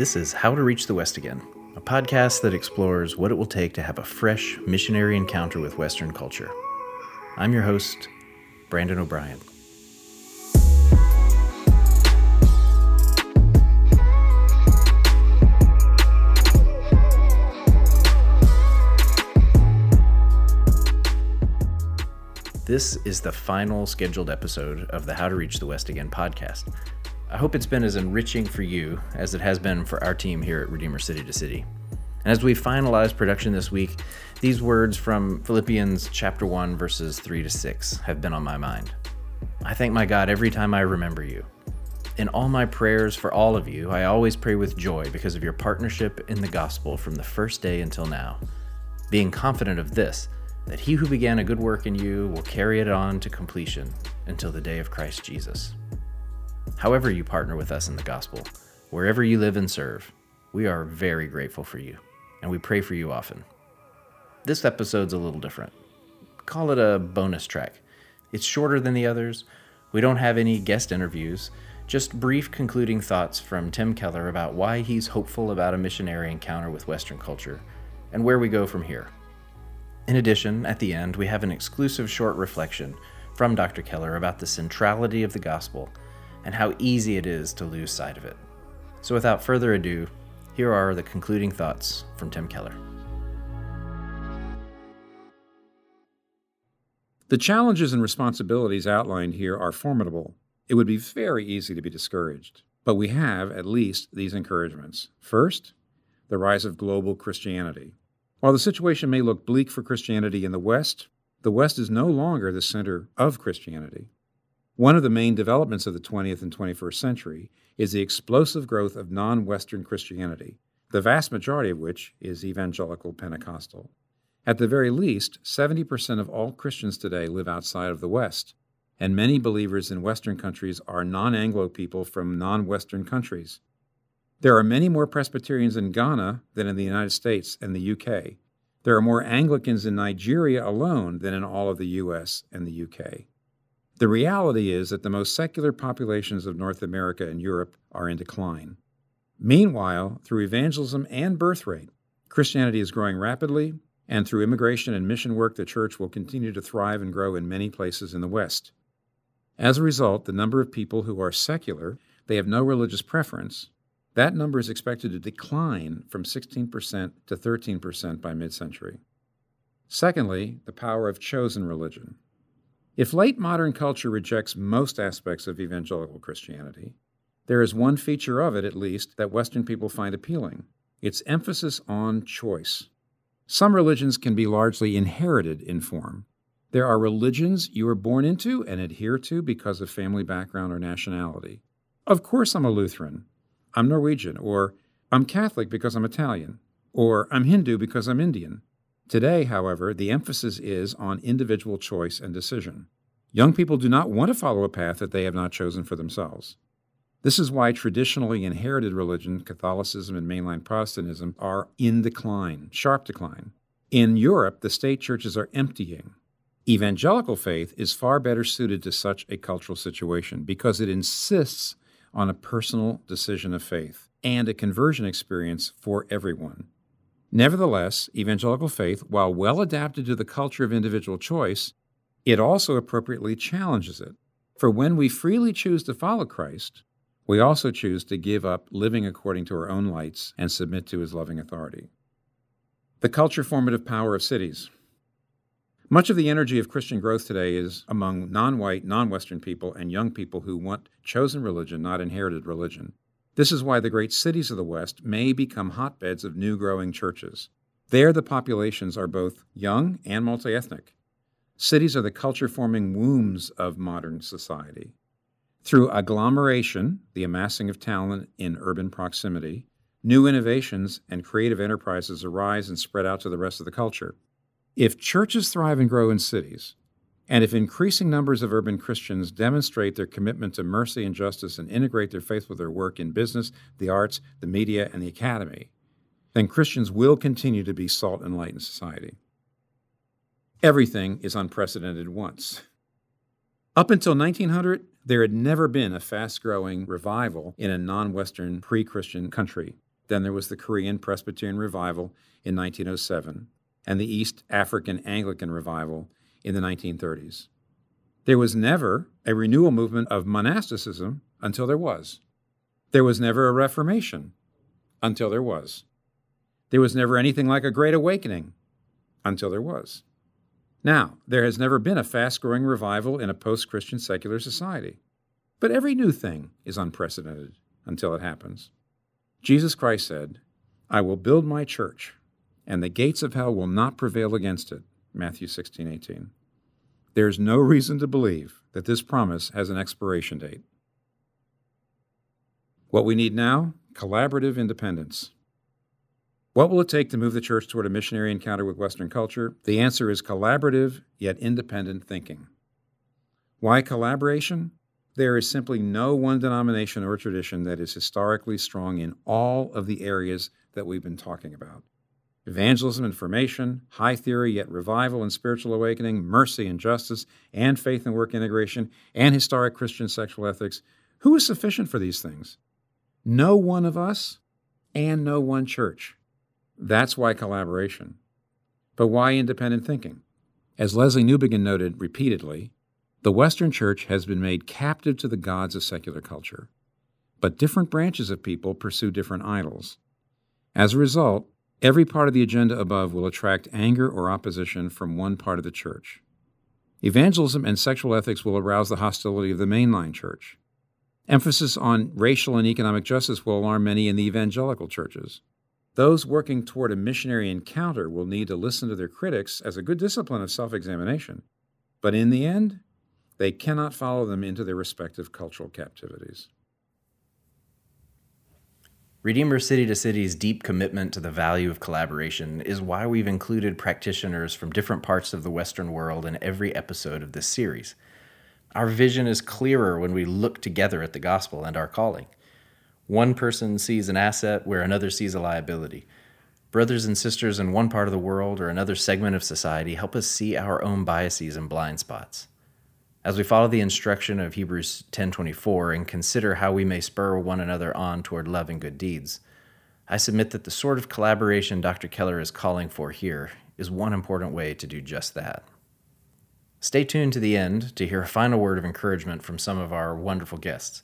This is How to Reach the West Again, a podcast that explores what it will take to have a fresh missionary encounter with Western culture. I'm your host, Brandon O'Brien. This is the final scheduled episode of the How to Reach the West Again podcast. I hope it's been as enriching for you as it has been for our team here at Redeemer City to City. And as we finalize production this week, these words from Philippians chapter 1 verses 3 to 6 have been on my mind. I thank my God every time I remember you. In all my prayers for all of you, I always pray with joy because of your partnership in the gospel from the first day until now, being confident of this that he who began a good work in you will carry it on to completion until the day of Christ Jesus. However, you partner with us in the gospel, wherever you live and serve, we are very grateful for you, and we pray for you often. This episode's a little different. Call it a bonus track. It's shorter than the others. We don't have any guest interviews, just brief concluding thoughts from Tim Keller about why he's hopeful about a missionary encounter with Western culture and where we go from here. In addition, at the end, we have an exclusive short reflection from Dr. Keller about the centrality of the gospel and how easy it is to lose sight of it. So, without further ado, here are the concluding thoughts from Tim Keller. The challenges and responsibilities outlined here are formidable. It would be very easy to be discouraged. But we have, at least, these encouragements. First, the rise of global Christianity. While the situation may look bleak for Christianity in the West, the West is no longer the center of Christianity. One of the main developments of the 20th and 21st century is the explosive growth of non Western Christianity, the vast majority of which is evangelical Pentecostal. At the very least, 70% of all Christians today live outside of the West, and many believers in Western countries are non Anglo people from non Western countries. There are many more Presbyterians in Ghana than in the United States and the UK. There are more Anglicans in Nigeria alone than in all of the US and the UK. The reality is that the most secular populations of North America and Europe are in decline. Meanwhile, through evangelism and birth rate, Christianity is growing rapidly, and through immigration and mission work, the church will continue to thrive and grow in many places in the West. As a result, the number of people who are secular, they have no religious preference, that number is expected to decline from 16% to 13% by mid century. Secondly, the power of chosen religion. If late modern culture rejects most aspects of evangelical Christianity, there is one feature of it, at least, that Western people find appealing its emphasis on choice. Some religions can be largely inherited in form. There are religions you are born into and adhere to because of family background or nationality. Of course, I'm a Lutheran, I'm Norwegian, or I'm Catholic because I'm Italian, or I'm Hindu because I'm Indian. Today, however, the emphasis is on individual choice and decision. Young people do not want to follow a path that they have not chosen for themselves. This is why traditionally inherited religion, Catholicism and mainline Protestantism, are in decline, sharp decline. In Europe, the state churches are emptying. Evangelical faith is far better suited to such a cultural situation because it insists on a personal decision of faith and a conversion experience for everyone. Nevertheless, evangelical faith, while well adapted to the culture of individual choice, it also appropriately challenges it. For when we freely choose to follow Christ, we also choose to give up living according to our own lights and submit to his loving authority. The culture formative power of cities. Much of the energy of Christian growth today is among non white, non Western people and young people who want chosen religion, not inherited religion. This is why the great cities of the West may become hotbeds of new growing churches. There, the populations are both young and multi ethnic. Cities are the culture forming wombs of modern society. Through agglomeration, the amassing of talent in urban proximity, new innovations and creative enterprises arise and spread out to the rest of the culture. If churches thrive and grow in cities, and if increasing numbers of urban Christians demonstrate their commitment to mercy and justice and integrate their faith with their work in business, the arts, the media, and the academy, then Christians will continue to be salt and light in society. Everything is unprecedented once. Up until 1900, there had never been a fast growing revival in a non Western pre Christian country. Then there was the Korean Presbyterian Revival in 1907 and the East African Anglican Revival in the 1930s. There was never a renewal movement of monasticism until there was. There was never a Reformation until there was. There was never anything like a Great Awakening until there was. Now, there has never been a fast growing revival in a post Christian secular society. But every new thing is unprecedented until it happens. Jesus Christ said, I will build my church, and the gates of hell will not prevail against it. Matthew 16, 18. There is no reason to believe that this promise has an expiration date. What we need now collaborative independence. What will it take to move the church toward a missionary encounter with Western culture? The answer is collaborative yet independent thinking. Why collaboration? There is simply no one denomination or tradition that is historically strong in all of the areas that we've been talking about evangelism and formation, high theory yet revival and spiritual awakening, mercy and justice, and faith and work integration, and historic Christian sexual ethics. Who is sufficient for these things? No one of us and no one church. That's why collaboration. But why independent thinking? As Lesslie Newbigin noted repeatedly, the Western Church has been made captive to the gods of secular culture. But different branches of people pursue different idols. As a result, every part of the agenda above will attract anger or opposition from one part of the church. Evangelism and sexual ethics will arouse the hostility of the mainline church. Emphasis on racial and economic justice will alarm many in the evangelical churches. Those working toward a missionary encounter will need to listen to their critics as a good discipline of self examination. But in the end, they cannot follow them into their respective cultural captivities. Redeemer City to City's deep commitment to the value of collaboration is why we've included practitioners from different parts of the Western world in every episode of this series. Our vision is clearer when we look together at the gospel and our calling. One person sees an asset where another sees a liability. Brothers and sisters in one part of the world or another segment of society help us see our own biases and blind spots. As we follow the instruction of Hebrews 10:24 and consider how we may spur one another on toward love and good deeds, I submit that the sort of collaboration Dr. Keller is calling for here is one important way to do just that. Stay tuned to the end to hear a final word of encouragement from some of our wonderful guests.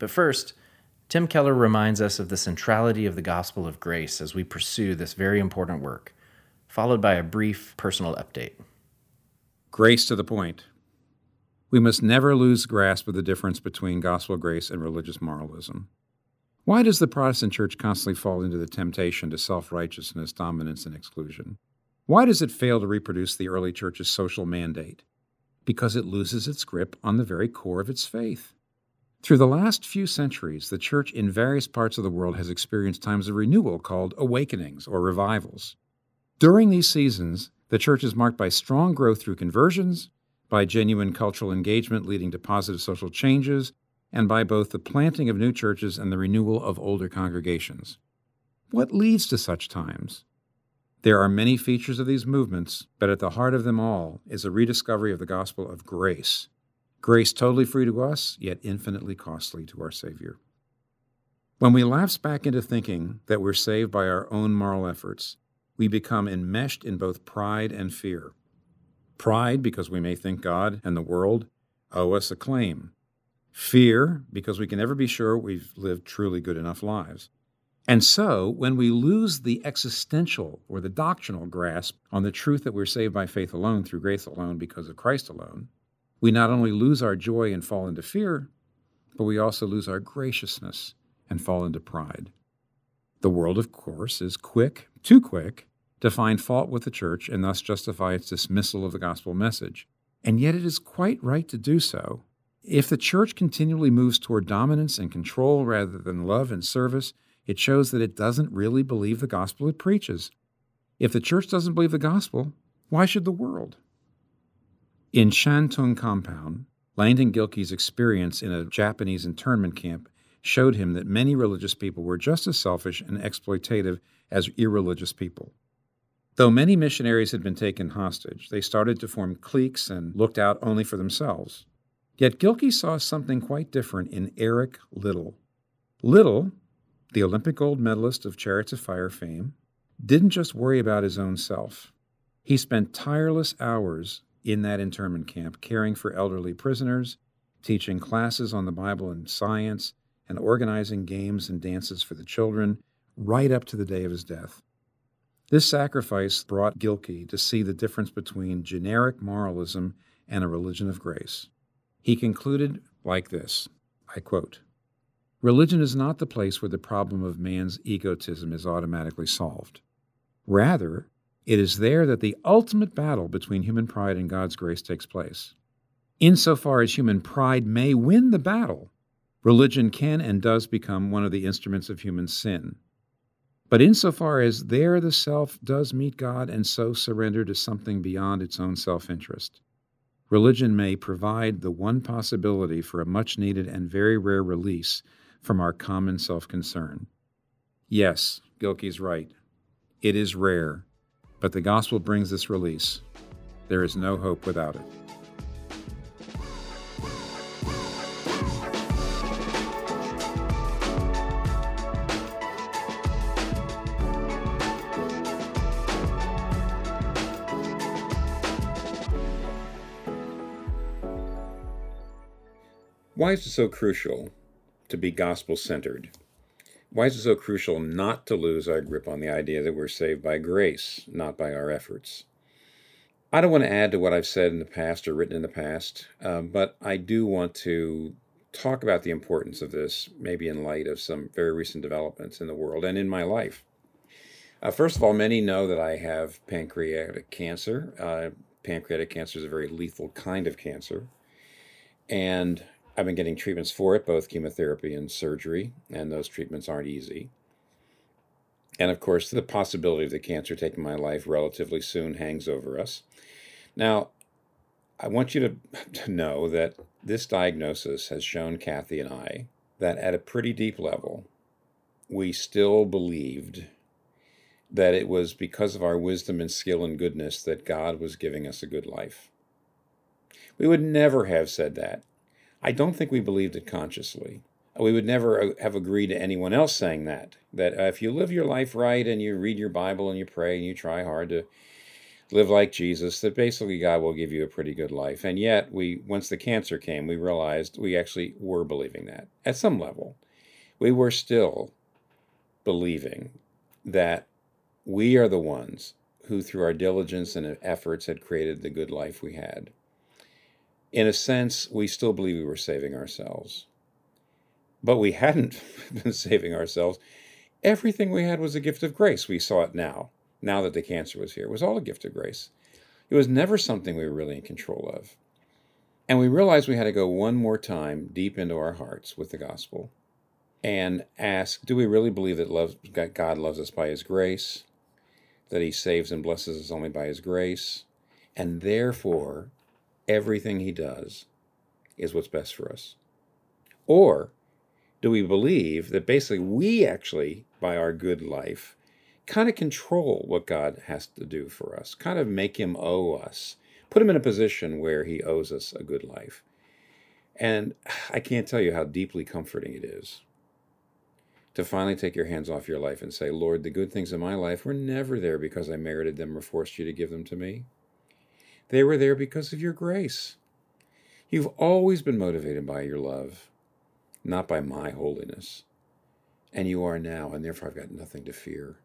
But first, Tim Keller reminds us of the centrality of the gospel of grace as we pursue this very important work, followed by a brief personal update. Grace to the point. We must never lose grasp of the difference between gospel grace and religious moralism. Why does the Protestant church constantly fall into the temptation to self righteousness, dominance, and exclusion? Why does it fail to reproduce the early church's social mandate? Because it loses its grip on the very core of its faith. Through the last few centuries, the church in various parts of the world has experienced times of renewal called awakenings or revivals. During these seasons, the church is marked by strong growth through conversions, by genuine cultural engagement leading to positive social changes, and by both the planting of new churches and the renewal of older congregations. What leads to such times? There are many features of these movements, but at the heart of them all is a rediscovery of the gospel of grace grace totally free to us, yet infinitely costly to our Savior. When we lapse back into thinking that we're saved by our own moral efforts, we become enmeshed in both pride and fear. Pride, because we may think God and the world owe us a claim. Fear, because we can never be sure we've lived truly good enough lives. And so, when we lose the existential or the doctrinal grasp on the truth that we're saved by faith alone, through grace alone, because of Christ alone, we not only lose our joy and fall into fear, but we also lose our graciousness and fall into pride. The world, of course, is quick, too quick, to find fault with the church and thus justify its dismissal of the gospel message. And yet it is quite right to do so. If the church continually moves toward dominance and control rather than love and service, it shows that it doesn't really believe the gospel it preaches. If the church doesn't believe the gospel, why should the world? In Shantung Compound, Langdon Gilkey's experience in a Japanese internment camp showed him that many religious people were just as selfish and exploitative as irreligious people. Though many missionaries had been taken hostage, they started to form cliques and looked out only for themselves. Yet Gilkey saw something quite different in Eric Liddell. Liddell, the Olympic gold medalist of Chariots of Fire fame, didn't just worry about his own self. He spent tireless hours in that internment camp caring for elderly prisoners, teaching classes on the Bible and science, and organizing games and dances for the children right up to the day of his death. This sacrifice brought Gilkey to see the difference between generic moralism and a religion of grace. He concluded like this I quote, Religion is not the place where the problem of man's egotism is automatically solved. Rather, it is there that the ultimate battle between human pride and God's grace takes place. Insofar as human pride may win the battle, religion can and does become one of the instruments of human sin. But insofar as there the self does meet God and so surrender to something beyond its own self interest, religion may provide the one possibility for a much needed and very rare release from our common self concern. Yes, Gilkey's right. It is rare, but the gospel brings this release. There is no hope without it. Why is it so crucial to be gospel centered? Why is it so crucial not to lose our grip on the idea that we're saved by grace, not by our efforts? I don't want to add to what I've said in the past or written in the past, um, but I do want to talk about the importance of this, maybe in light of some very recent developments in the world and in my life. Uh, first of all, many know that I have pancreatic cancer. Uh, pancreatic cancer is a very lethal kind of cancer. And I've been getting treatments for it, both chemotherapy and surgery, and those treatments aren't easy. And of course, the possibility of the cancer taking my life relatively soon hangs over us. Now, I want you to, to know that this diagnosis has shown Kathy and I that at a pretty deep level, we still believed that it was because of our wisdom and skill and goodness that God was giving us a good life. We would never have said that I don't think we believed it consciously. We would never uh, have agreed to anyone else saying that. That uh, if you live your life right and you read your Bible and you pray and you try hard to live like Jesus, that basically God will give you a pretty good life. And yet, we once the cancer came, we realized we actually were believing that at some level. We were still believing that we are the ones who, through our diligence and efforts, had created the good life we had in a sense, we still believe we were saving ourselves. But we hadn't been saving ourselves. Everything we had was a gift of grace. We saw it now, now that the cancer was here. It was all a gift of grace. It was never something we were really in control of. And we realized we had to go one more time deep into our hearts with the gospel and ask do we really believe that God loves us by his grace, that he saves and blesses us only by his grace, and therefore everything he does is what's best for us? Or do we believe that basically we actually, by our good life, kind of control what God has to do for us, kind of make him owe us, put him in a position where he owes us a good life? And I can't tell you how deeply comforting it is to finally take your hands off your life and say, Lord, the good things in my life were never there because I merited them or forced you to give them to me. They were there because of your grace. You've always been motivated by your love, not by my holiness. And you are now, and therefore I've got nothing to fear.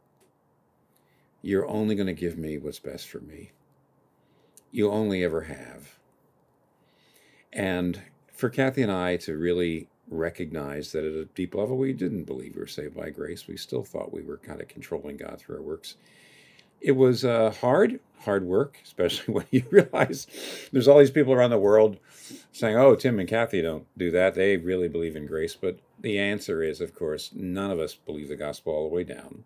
You're only going to give me what's best for me. You only ever have. And for Kathy and I to really recognize that at a deep level, we didn't believe we were saved by grace. We still thought we were kind of controlling God through our works. It was uh, hard, hard work, especially when you realize there's all these people around the world saying, oh, Tim and Kathy don't do that. They really believe in grace. But the answer is, of course, none of us believe the gospel all the way down.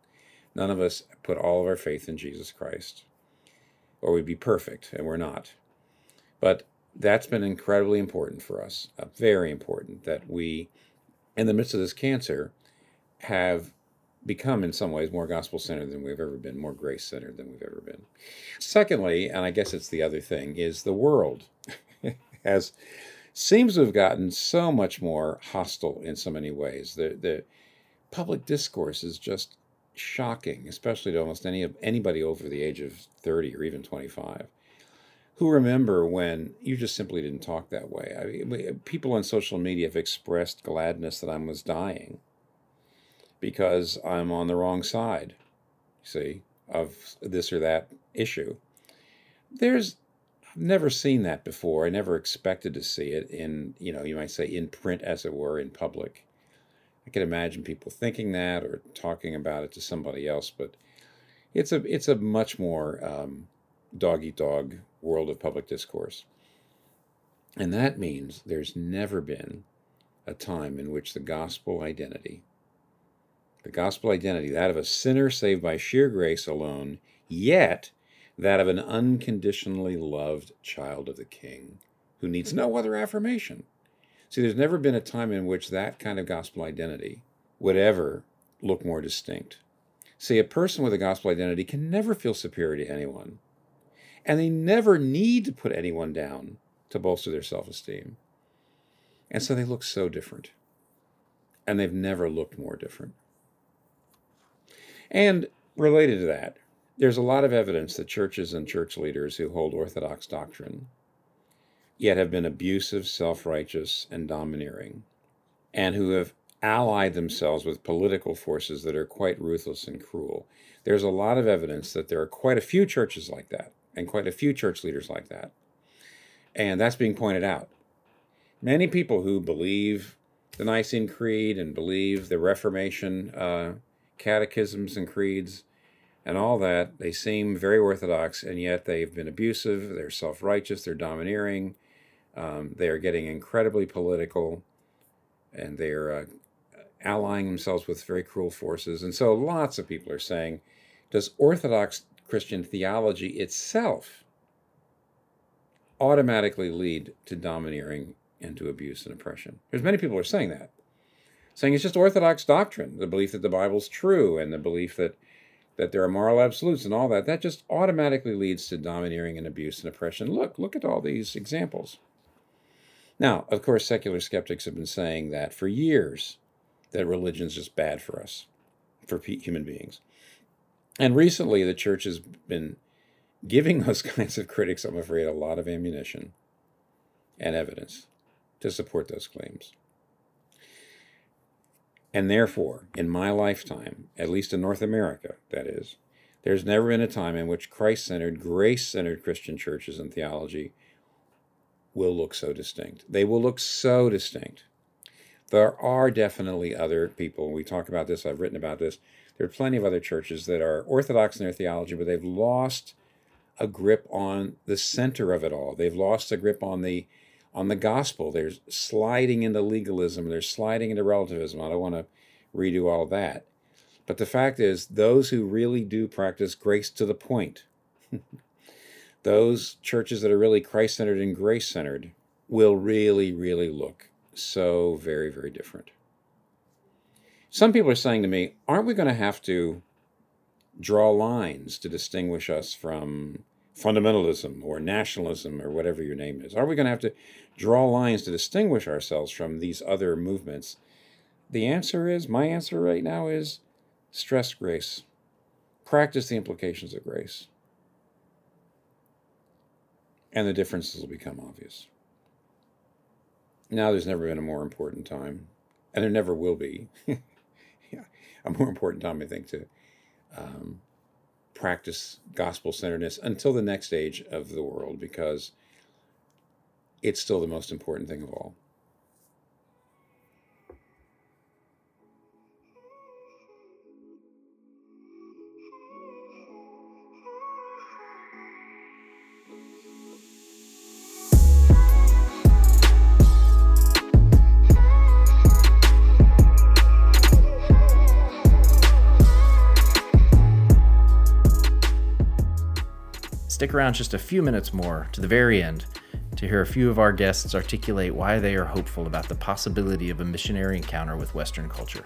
None of us put all of our faith in Jesus Christ, or we'd be perfect, and we're not. But that's been incredibly important for us, uh, very important that we, in the midst of this cancer, have become in some ways more gospel centered than we've ever been, more grace centered than we've ever been. Secondly, and I guess it's the other thing, is the world has seems to have gotten so much more hostile in so many ways. The the public discourse is just shocking, especially to almost any anybody over the age of 30 or even 25 who remember when you just simply didn't talk that way. I mean, people on social media have expressed gladness that I was dying because I'm on the wrong side, see, of this or that issue. There's I've never seen that before. I never expected to see it in, you know, you might say in print, as it were, in public. I can imagine people thinking that or talking about it to somebody else, but it's a it's a much more um, dog eat dog world of public discourse. And that means there's never been a time in which the gospel identity, the gospel identity, that of a sinner saved by sheer grace alone, yet that of an unconditionally loved child of the King who needs no other affirmation. See, there's never been a time in which that kind of gospel identity would ever look more distinct. See, a person with a gospel identity can never feel superior to anyone, and they never need to put anyone down to bolster their self esteem. And so they look so different, and they've never looked more different. And related to that, there's a lot of evidence that churches and church leaders who hold Orthodox doctrine yet have been abusive, self righteous, and domineering, and who have allied themselves with political forces that are quite ruthless and cruel. There's a lot of evidence that there are quite a few churches like that, and quite a few church leaders like that. And that's being pointed out. Many people who believe the Nicene Creed and believe the Reformation uh, catechisms and creeds and all that. They seem very orthodox, and yet they've been abusive, they're self righteous, they're domineering, um, they are getting incredibly political, and they're uh, allying themselves with very cruel forces. And so lots of people are saying, does Orthodox Christian theology itself automatically lead to domineering and to abuse and oppression? There's many people are saying that. Saying it's just Orthodox doctrine, the belief that the Bible's true and the belief that that there are moral absolutes and all that, that just automatically leads to domineering and abuse and oppression. Look, look at all these examples. Now, of course, secular skeptics have been saying that for years, that religion's just bad for us, for human beings. And recently, the church has been giving those kinds of critics, I'm afraid, a lot of ammunition and evidence to support those claims. And therefore, in my lifetime, at least in North America, that is, there's never been a time in which Christ centered, grace centered Christian churches and theology will look so distinct. They will look so distinct. There are definitely other people, we talk about this, I've written about this. There are plenty of other churches that are orthodox in their theology, but they've lost a grip on the center of it all. They've lost a grip on the on the gospel. They're sliding into legalism, they're sliding into relativism. I don't want to redo all that. But the fact is, those who really do practice grace to the point, those churches that are really Christ centered and grace centered, will really, really look so very, very different. Some people are saying to me, aren't we going to have to draw lines to distinguish us from fundamentalism or nationalism or whatever your name is? Are we going to have to draw lines to distinguish ourselves from these other movements? The answer is my answer right now is stress grace. Practice the implications of grace. And the differences will become obvious. Now, there's never been a more important time, and there never will be. yeah, a more important time, I think, to um, practice gospel centeredness until the next age of the world because it's still the most important thing of all. Stick around just a few minutes more to the very end to hear a few of our guests articulate why they are hopeful about the possibility of a missionary encounter with Western culture.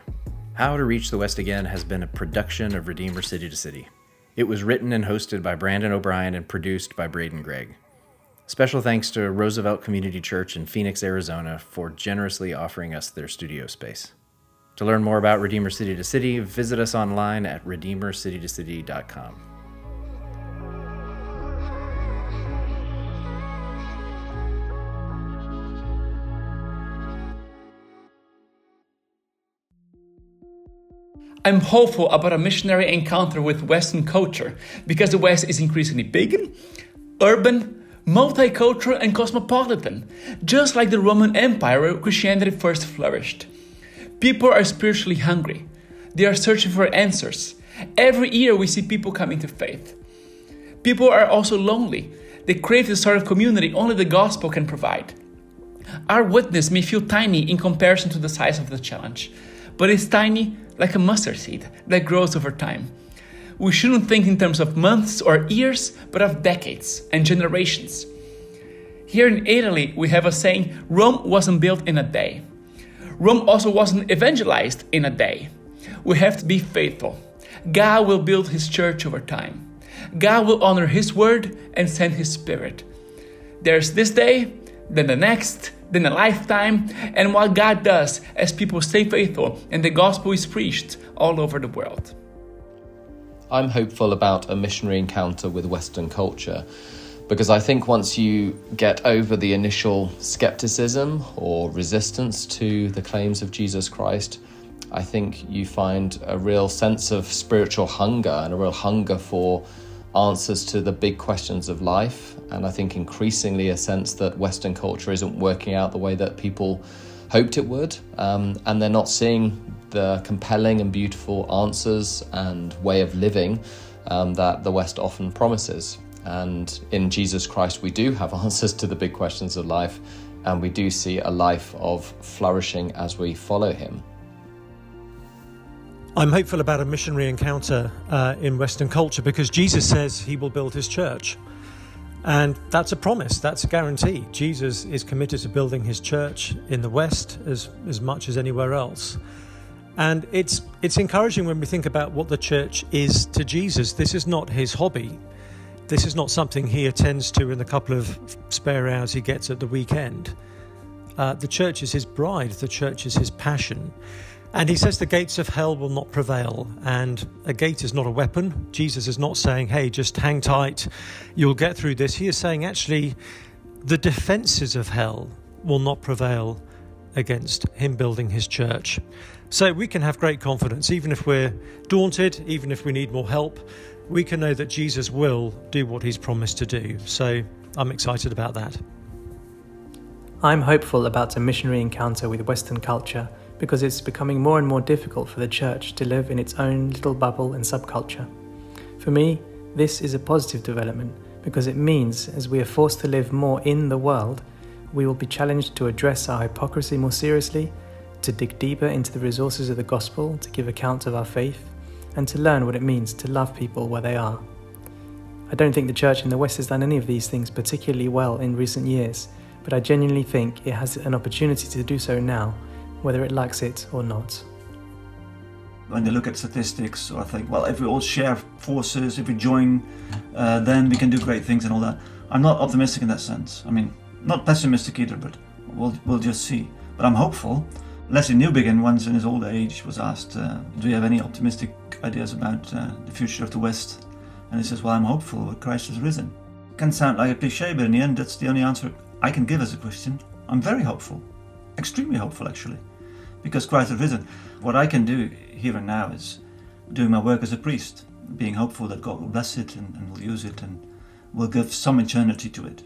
How to Reach the West Again has been a production of Redeemer City to City. It was written and hosted by Brandon O'Brien and produced by Braden Gregg. Special thanks to Roosevelt Community Church in Phoenix, Arizona for generously offering us their studio space. To learn more about Redeemer City to City, visit us online at redeemercitytocity.com. I'm hopeful about a missionary encounter with Western culture because the West is increasingly pagan, urban, multicultural, and cosmopolitan, just like the Roman Empire where Christianity first flourished. People are spiritually hungry, they are searching for answers. Every year we see people coming to faith. People are also lonely. They crave the sort of community only the gospel can provide. Our witness may feel tiny in comparison to the size of the challenge, but it's tiny like a mustard seed that grows over time. We shouldn't think in terms of months or years, but of decades and generations. Here in Italy, we have a saying Rome wasn't built in a day. Rome also wasn't evangelized in a day. We have to be faithful. God will build his church over time. God will honor his word and send his spirit. There's this day, then the next, then a lifetime and what God does as people stay faithful and the gospel is preached all over the world. I'm hopeful about a missionary encounter with Western culture because I think once you get over the initial skepticism or resistance to the claims of Jesus Christ, I think you find a real sense of spiritual hunger and a real hunger for answers to the big questions of life. And I think increasingly a sense that Western culture isn't working out the way that people hoped it would. Um, and they're not seeing the compelling and beautiful answers and way of living um, that the West often promises. And in Jesus Christ, we do have answers to the big questions of life, and we do see a life of flourishing as we follow Him. I'm hopeful about a missionary encounter uh, in Western culture because Jesus says he will build his church. And that's a promise, that's a guarantee. Jesus is committed to building his church in the West as, as much as anywhere else. And it's, it's encouraging when we think about what the church is to Jesus. This is not his hobby. This is not something he attends to in the couple of spare hours he gets at the weekend. Uh, the church is his bride, the church is his passion. And he says the gates of hell will not prevail. And a gate is not a weapon. Jesus is not saying, hey, just hang tight, you'll get through this. He is saying, actually, the defenses of hell will not prevail against him building his church. So we can have great confidence, even if we're daunted, even if we need more help, we can know that Jesus will do what he's promised to do. So I'm excited about that. I'm hopeful about a missionary encounter with Western culture because it's becoming more and more difficult for the church to live in its own little bubble and subculture. For me, this is a positive development because it means as we are forced to live more in the world, we will be challenged to address our hypocrisy more seriously, to dig deeper into the resources of the gospel, to give account of our faith, and to learn what it means to love people where they are. I don't think the church in the West has done any of these things particularly well in recent years, but I genuinely think it has an opportunity to do so now whether it likes it or not. When they look at statistics, or think, well, if we all share forces, if we join, uh, then we can do great things and all that. I'm not optimistic in that sense. I mean, not pessimistic either, but we'll, we'll just see. But I'm hopeful. Lesslie Newbigin, once in his old age, was asked, uh, Do you have any optimistic ideas about uh, the future of the West? And he says, Well, I'm hopeful, that Christ has risen. It can sound like a cliche, but in the end, that's the only answer I can give as a Christian. I'm very hopeful extremely hopeful actually, because Christ has risen. What I can do here and now is doing my work as a priest, being hopeful that God will bless it and, and will use it and will give some eternity to it.